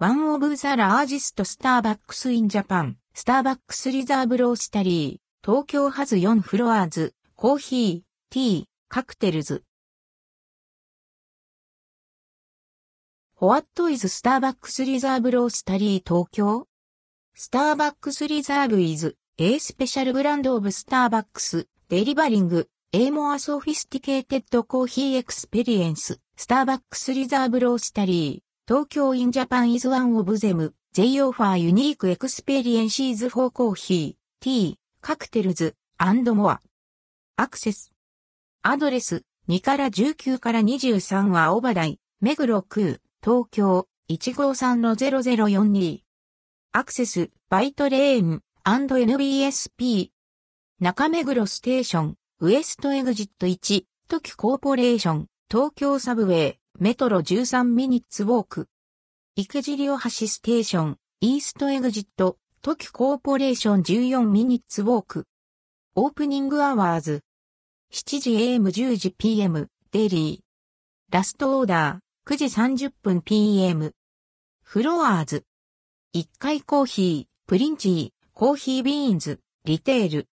one of the largest Starbucks in Japan, Starbucks Reserve Roastery, 東京ハズ4フロアーズ、コーヒー、ティー、カクテルズ。What is Starbucks Reserve Roastery 東京 Starbucks Reserve is a special brand of Starbucks delivering a more sophisticated coffee experience. Starbucks Reserve Roastery 東京 in Japan is one of them. They offer unique experiences for coffee, tea, cocktails, and more. アクセス。アドレス、2から19から23は小台、目黒区、東京、153-0042。アクセス、バイトレーン、&NBSP。中目黒ステーション、ウエストエグジット1、トキコーポレーション、東京サブウェイ、メトロ13ミニッツウォーク。池尻大橋ステーション、イーストエグジット、トキコーポレーション14ミニッツウォーク。オープニングアワーズ。7時 AM10 時 PM、デリー。ラストオーダー、9時30分 PM。フロアーズ。1階コーヒー、プリンチー、コーヒービーンズ、リテール。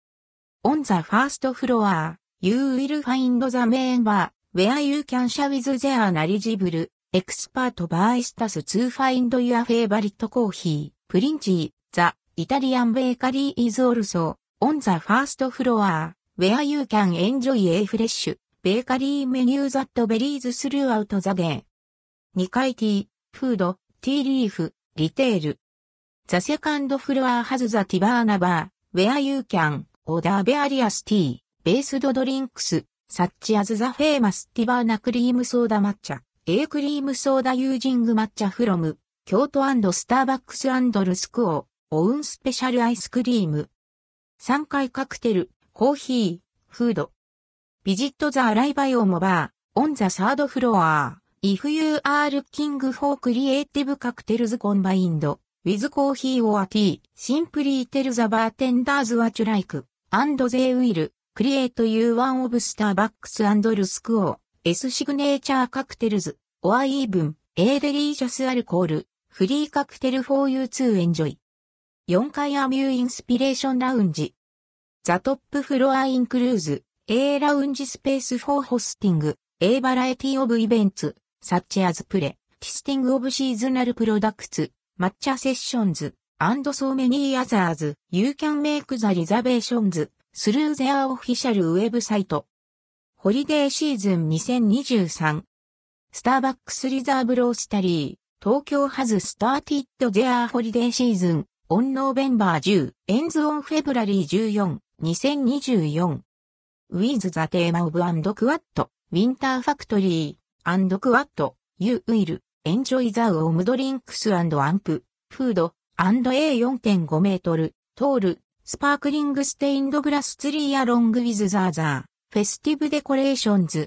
On the first floor, you will find the main bar, where you can share with their knowledgeable, expert baristas to find your favorite coffee, Princi. The Italian bakery is also on the first floor, where you can enjoy a fresh bakery menu that varies throughout the day. 2階ティー、フード、ティーリーフ、リテール。The second floor has the Tivana bar, where you can order various tea, based drinks, サッチアズザフェーマスティバーナクリームソーダ抹茶、A クリームソーダユージング抹茶フロム、京都スターバックスルスクオー、オウンスペシャルアイスクリーム。3回カクテル、コーヒー、フード。ビジットザアライバイオモバー、オンザサードフロアー、if you are looking for creative cocktails combined, with coffee or tea, simply tell the. Create You One of Starbucks and Risk O S Signature Cocktails or Even A Delicious Alcohol Free Cocktail for You to Enjoy 4階アミューイ Lounge. The Top Floor Includes, A Lounge Space for Hosting, A variety of events, such as play, tasting of seasonal products, matcha sessions, and so many others. You can make the reservations through their official website. Holiday season 2023. Starbucks Reserve Roastery. Tokyo has started their holiday season. On November 10. Ends on February 14. 2024. With the theme of end quote. Winter Factory. End quote. You will. Enjoy the warm drinks andプ。 food. And a 4.5 meter. Tall. Sparkling stained glass tree along with the other, festive decorations,